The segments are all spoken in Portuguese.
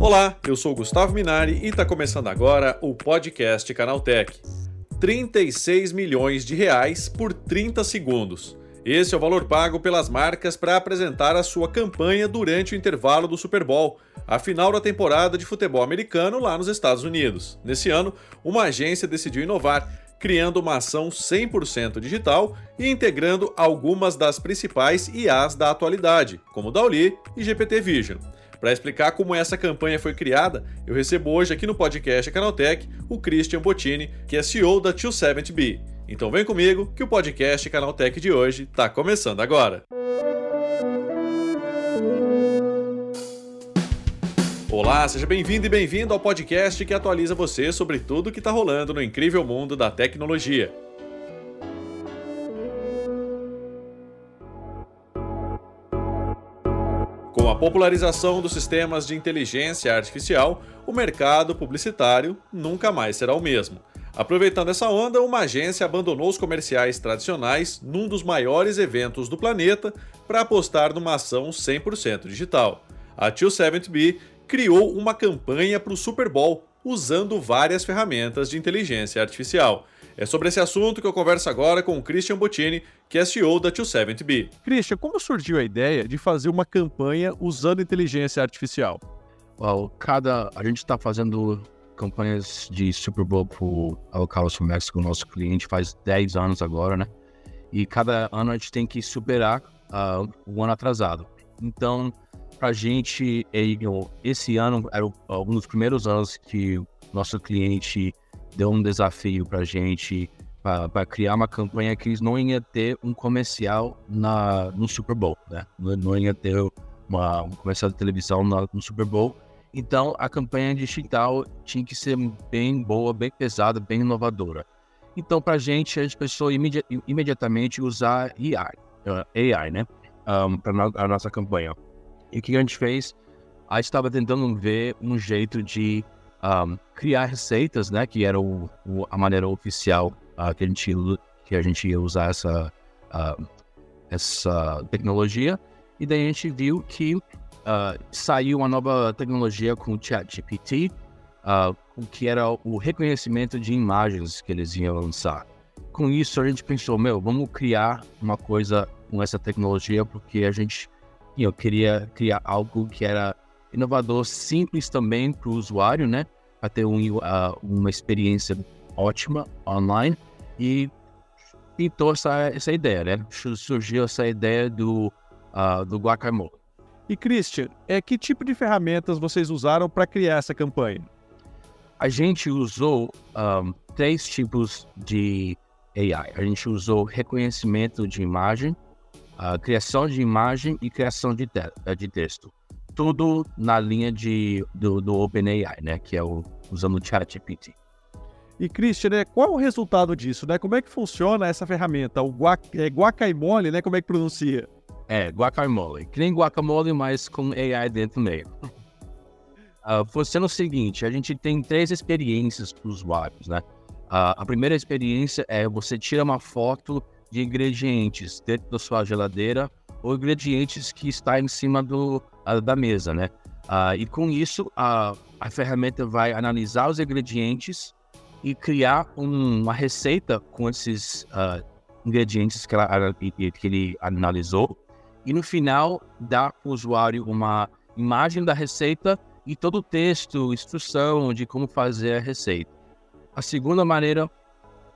Olá, eu sou Gustavo Minari e está começando agora o podcast Canaltech. 36 milhões de reais por 30 segundos. Esse é o valor pago pelas marcas para apresentar a sua campanha durante o intervalo do Super Bowl, a final da temporada de futebol americano lá nos Estados Unidos. Nesse ano, uma agência decidiu inovar, criando uma ação 100% digital e integrando algumas das principais IAs da atualidade, como Dauli e GPT Vision. Para explicar como essa campanha foi criada, eu recebo hoje aqui no podcast Canaltech o Christian Bottini, que é CEO da 270B. Então vem comigo que o podcast Canaltech de hoje está começando agora. Olá, seja bem-vindo e bem-vindo ao podcast que atualiza você sobre tudo o que está rolando no incrível mundo da tecnologia. Popularização dos sistemas de inteligência artificial, o mercado publicitário nunca mais será o mesmo. Aproveitando essa onda, uma agência abandonou os comerciais tradicionais num dos maiores eventos do planeta para apostar numa ação 100% digital. A 270B criou uma campanha para o Super Bowl usando várias ferramentas de inteligência artificial. É sobre esse assunto que eu converso agora com o Christian Bottini, que é CEO da 270B. Christian, como surgiu a ideia de fazer uma campanha usando inteligência artificial? Well, cada a gente está fazendo campanhas de Super Bowl para o Carlos México, nosso cliente, faz 10 anos agora, né? E cada ano a gente tem que superar uh, o ano atrasado. Então, para a gente, esse ano era um dos primeiros anos que nosso cliente deu um desafio para a gente para criar uma campanha que eles não ia ter um comercial na, no Super Bowl, né? Não, ia ter uma, um comercial de televisão na, no Super Bowl. Então, a campanha digital tinha que ser bem boa, bem pesada, bem inovadora. Então, para a gente, a gente pensou imedi imediatamente usar AI, uh, AI né? Um, para a nossa campanha. E o que a gente fez? A gente estava tentando ver um jeito de um, criar receitas, né? Que era o, o, a maneira oficial uh, que, a gente, que a gente ia usar essa, uh, essa tecnologia. E daí a gente viu que uh, saiu uma nova tecnologia com o ChatGPT, uh, que era o reconhecimento de imagens que eles iam lançar. Com isso a gente pensou, meu, vamos criar uma coisa com essa tecnologia porque a gente eu queria criar algo que era inovador, simples também para o usuário, né? Para ter um, uh, uma experiência ótima online e pintou essa, essa ideia, né? Surgiu essa ideia do, uh, do guacamole. E Christian, é, que tipo de ferramentas vocês usaram para criar essa campanha? A gente usou um, três tipos de AI. A gente usou reconhecimento de imagem, uh, criação de imagem e criação de, te de texto tudo na linha de, do, do OpenAI, né? Que é o, usando o ChatGPT. E Christian, né, qual é o resultado disso, né? Como é que funciona essa ferramenta? O guac, é guacamole, né? Como é que pronuncia? É, guacamole. Que nem guacamole, mas com AI dentro meio. uh, funciona o seguinte, a gente tem três experiências para os usuários, né? Uh, a primeira experiência é você tira uma foto de ingredientes dentro da sua geladeira ou ingredientes que está em cima do, da mesa, né? Uh, e com isso, a, a ferramenta vai analisar os ingredientes e criar um, uma receita com esses uh, ingredientes que, ela, que ele analisou. E no final, dá para o usuário uma imagem da receita e todo o texto, instrução de como fazer a receita. A segunda maneira,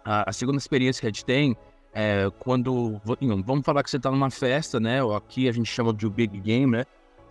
a, a segunda experiência que a gente tem é quando, vamos falar que você está numa festa, né? Ou aqui a gente chama de big game, né?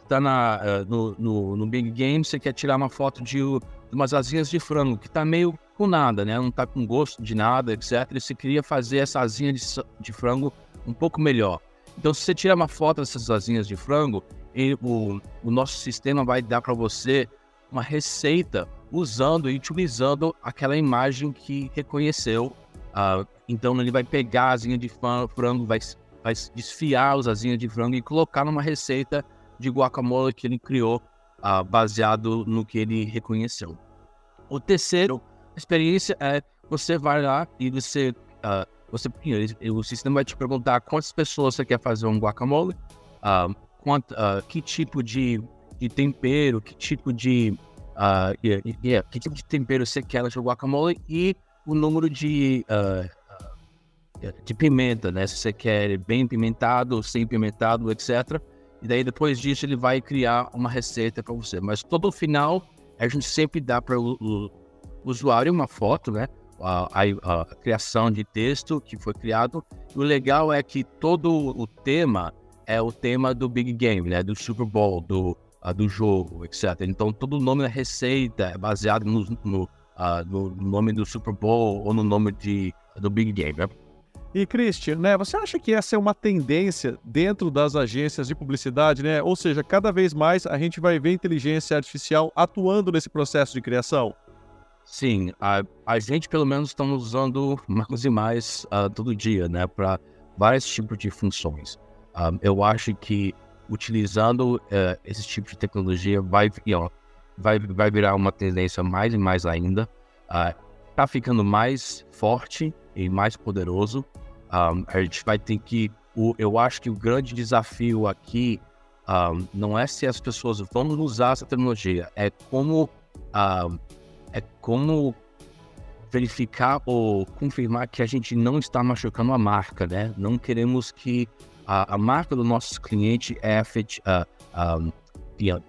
Tá na, uh, no, no, no, Big Game, você quer tirar uma foto de, de umas asinhas de frango, que tá meio com nada, né? Não tá com gosto de nada, etc. E você queria fazer essa asinha de, de frango um pouco melhor. Então, se você tirar uma foto dessas asinhas de frango, ele, o, o nosso sistema vai dar para você uma receita usando e utilizando aquela imagem que reconheceu. Uh, então, ele vai pegar a asinha de frango, vai, vai desfiar as asinhas de frango e colocar numa receita de guacamole que ele criou, uh, baseado no que ele reconheceu. O terceiro experiência é você vai lá e você, uh, você o sistema vai te perguntar quantas pessoas você quer fazer um guacamole, uh, quant, que tipo de, de tempero, que tipo de yeah, yeah, que tipo de tempero você quer no guacamole e o número de de pimenta, né? Se você quer bem pimentado, sem pimentado, etc. E daí depois disso ele vai criar uma receita para você. Mas todo final a gente sempre dá para o, o, usuário uma foto, né? A, a, a, criação de texto que foi criado. E o legal é que todo o tema é o tema do Big Game, né? Do Super Bowl, do, uh, do jogo, etc. Então todo o nome da receita é baseado no, no, uh, no nome do Super Bowl ou no nome de, do Big Game, né? E Christian, né, você acha que essa é uma tendência dentro das agências de publicidade, né? Ou seja, cada vez mais a gente vai ver inteligência artificial atuando nesse processo de criação? Sim, a, a gente pelo menos estamos usando mais e mais uh, todo dia, né, para vários tipos de funções. Um, eu acho que utilizando uh, esse tipo de tecnologia vai, you know, vai, vai virar uma tendência mais e mais ainda. Uh, tá ficando mais forte e mais poderoso. Um, a gente vai ter que. O, eu acho que o grande desafio aqui um, não é se as pessoas vão usar essa tecnologia, é como, um, é como verificar ou confirmar que a gente não está machucando a marca, né? Não queremos que a, a marca do nosso cliente é uh,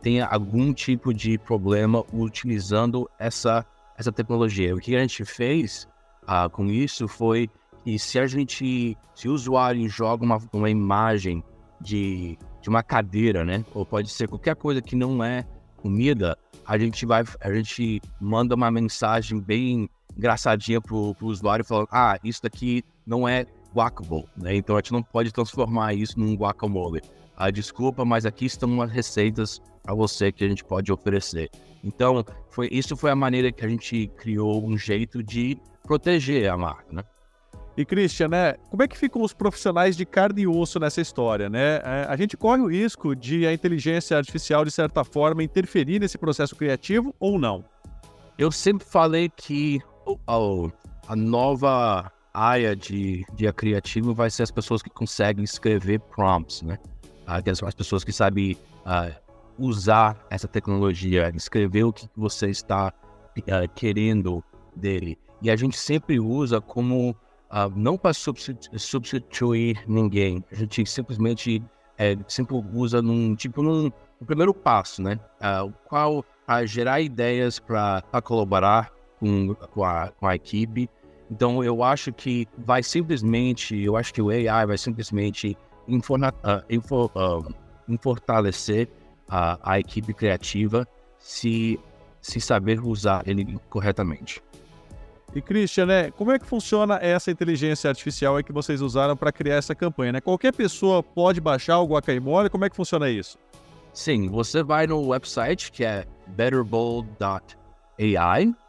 tenha algum tipo de problema utilizando essa, essa tecnologia. O que a gente fez uh, com isso foi e se a gente, se o usuário joga uma, uma imagem de, de uma cadeira, né? Ou pode ser qualquer coisa que não é comida, a gente vai, a gente manda uma mensagem bem engraçadinha pro, pro usuário falando, ah, isso daqui não é guacamole, né? Então a gente não pode transformar isso num guacamole. Ah, desculpa, mas aqui estão umas receitas para você que a gente pode oferecer. Então, foi, isso foi a maneira que a gente criou um jeito de proteger a marca, né? E Christian, né, como é que ficam os profissionais de carne e osso nessa história, né? É, a gente corre o risco de a inteligência artificial, de certa forma, interferir nesse processo criativo ou não? Eu sempre falei que oh, a nova área de, de criativo vai ser as pessoas que conseguem escrever prompts, né? As pessoas que sabem uh, usar essa tecnologia, escrever o que você está uh, querendo dele. E a gente sempre usa como uh, não para substituir ninguém. A gente simplesmente é, sempre usa num tipo num, no primeiro passo, né? Uh, qual a gerar ideias para colaborar com, com, a, com a equipe. Então eu acho que vai simplesmente, eu acho que o AI vai simplesmente informa, a, a equipe criativa se, se saber usar ele corretamente. E Christian, né, como é que funciona essa inteligência artificial que vocês usaram para criar essa campanha? Né? Qualquer pessoa pode baixar o Guacamole? Como é que funciona isso? Sim, você vai no website que é betterbowl.ai,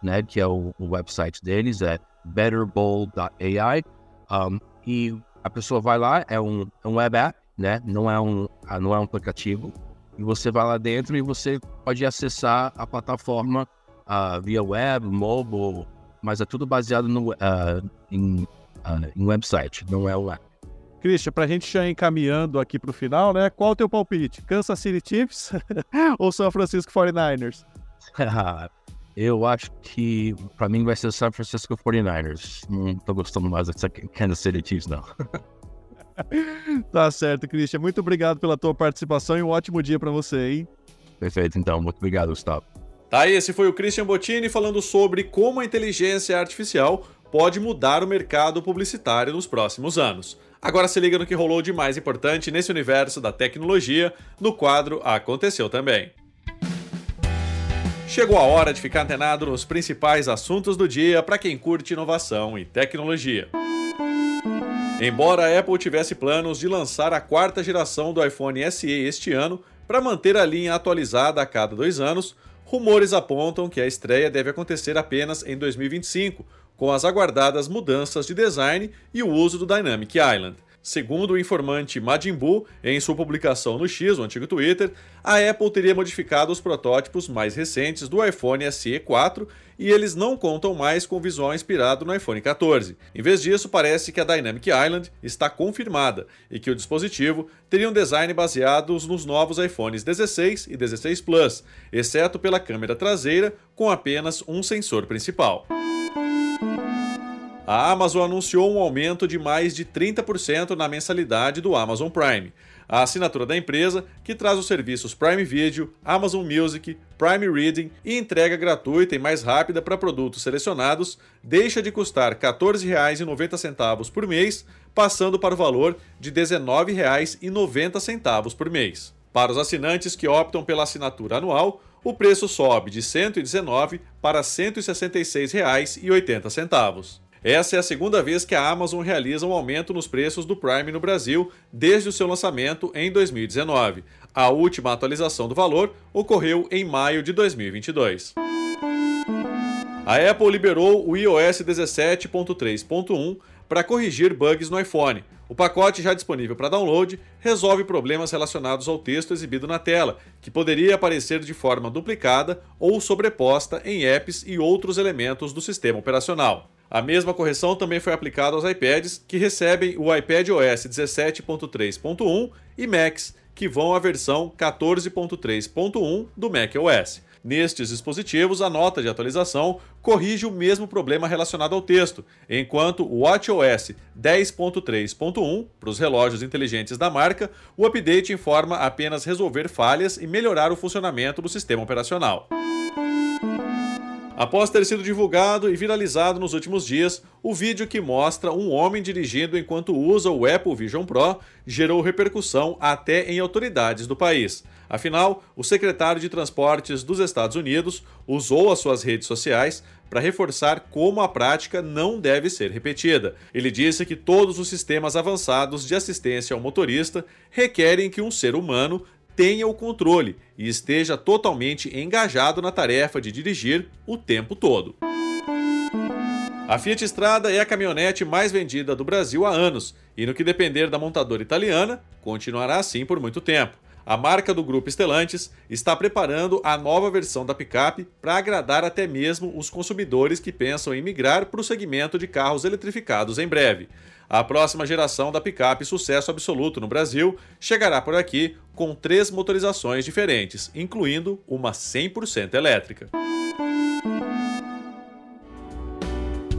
né, que é o, o, website deles, é betterbowl.ai, um, e a pessoa vai lá, é um, é um web app, né, não é um, não é um aplicativo, e você vai lá dentro e você pode acessar a plataforma uh, via web, mobile, mas é tudo baseado no, uh, em, uh, em website, não é o app. Christian, para a gente já encaminhando aqui para o final, né? Qual o teu palpite? Kansas City Chiefs ou São Francisco 49ers? Eu acho que para mim vai ser São Francisco 49ers. Não tô gostando mais dessa Kansas City Chiefs, não. tá certo, Christian. Muito obrigado pela tua participação e um ótimo dia para você, hein? Perfeito, então. Muito obrigado, Gustavo. Tá, esse foi o Christian Bottini falando sobre como a inteligência artificial pode mudar o mercado publicitário nos próximos anos. Agora se liga no que rolou de mais importante nesse universo da tecnologia no quadro Aconteceu Também. Chegou a hora de ficar antenado nos principais assuntos do dia para quem curte inovação e tecnologia. Embora a Apple tivesse planos de lançar a quarta geração do iPhone SE este ano para manter a linha atualizada a cada dois anos, rumores apontam que a estreia deve acontecer apenas em 2025, com as aguardadas mudanças de design e o uso do Dynamic Island. Segundo o informante Majin Buu, em sua publicação no X, o antigo Twitter, a Apple teria modificado os protótipos mais recentes do iPhone SE 4 e eles não contam mais com visual inspirado no iPhone 14. Em vez disso, parece que a Dynamic Island está confirmada e que o dispositivo teria um design baseado nos novos iPhones 16 e 16 Plus, exceto pela câmera traseira com apenas um sensor principal a Amazon anunciou um aumento de mais de 30% na mensalidade do Amazon Prime. A assinatura da empresa, que traz os serviços Prime Video, Amazon Music, Prime Reading e entrega gratuita e mais rápida para produtos selecionados, deixa de custar R$ 14,90 por mês, passando para o valor de R$ 19,90 por mês. Para os assinantes que optam pela assinatura anual, o preço sobe de R$ 119 para R$ 166,80. Essa é a segunda vez que a Amazon realiza um aumento nos preços do Prime no Brasil desde o seu lançamento em 2019. A última atualização do valor ocorreu em maio de 2022. A Apple liberou o iOS 17.3.1 para corrigir bugs no iPhone. O pacote já disponível para download resolve problemas relacionados ao texto exibido na tela, que poderia aparecer de forma duplicada ou sobreposta em apps e outros elementos do sistema operacional. A mesma correção também foi aplicada aos iPads que recebem o iPad OS 17.3.1 e Macs que vão à versão 14.3.1 do macOS. Nestes dispositivos, a nota de atualização corrige o mesmo problema relacionado ao texto, enquanto o WatchOS 10.3.1, para os relógios inteligentes da marca, o update informa apenas resolver falhas e melhorar o funcionamento do sistema operacional. Após ter sido divulgado e viralizado nos últimos dias, o vídeo que mostra um homem dirigindo enquanto usa o Apple Vision Pro gerou repercussão até em autoridades do país. Afinal, o secretário de Transportes dos Estados Unidos usou as suas redes sociais para reforçar como a prática não deve ser repetida. Ele disse que todos os sistemas avançados de assistência ao motorista requerem que um ser humano tenha o controle e esteja totalmente engajado na tarefa de dirigir o tempo todo. A Fiat Strada é a caminhonete mais vendida do Brasil há anos e, no que depender da montadora italiana, continuará assim por muito tempo. A marca do grupo Stellantis está preparando a nova versão da picape para agradar até mesmo os consumidores que pensam em migrar para o segmento de carros eletrificados em breve. A próxima geração da picape sucesso absoluto no Brasil chegará por aqui com três motorizações diferentes, incluindo uma 100% elétrica.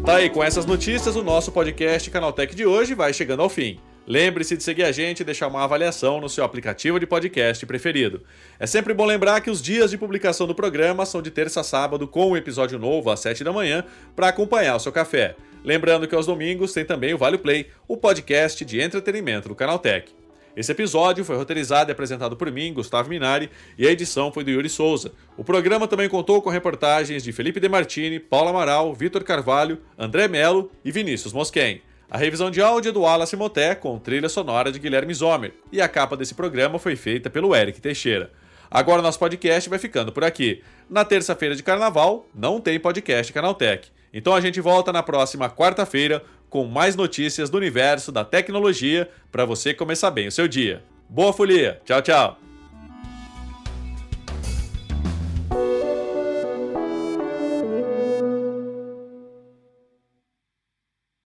Tá aí, com essas notícias, o nosso podcast Canaltech de hoje vai chegando ao fim. Lembre-se de seguir a gente e deixar uma avaliação no seu aplicativo de podcast preferido. É sempre bom lembrar que os dias de publicação do programa são de terça a sábado, com um episódio novo às 7 da manhã, para acompanhar o seu café. Lembrando que aos domingos tem também o Vale Play, o podcast de entretenimento do Canaltech. Esse episódio foi roteirizado e apresentado por mim, Gustavo Minari, e a edição foi do Yuri Souza. O programa também contou com reportagens de Felipe Demartini, Paula Amaral, Vitor Carvalho, André Melo e Vinícius Mosquen. A revisão de áudio é do Wallace Moté, com trilha sonora de Guilherme Zomer, e a capa desse programa foi feita pelo Eric Teixeira. Agora nosso podcast vai ficando por aqui. Na terça-feira de carnaval, não tem podcast Canaltech. Então a gente volta na próxima quarta-feira com mais notícias do universo da tecnologia para você começar bem o seu dia. Boa folia! Tchau, tchau!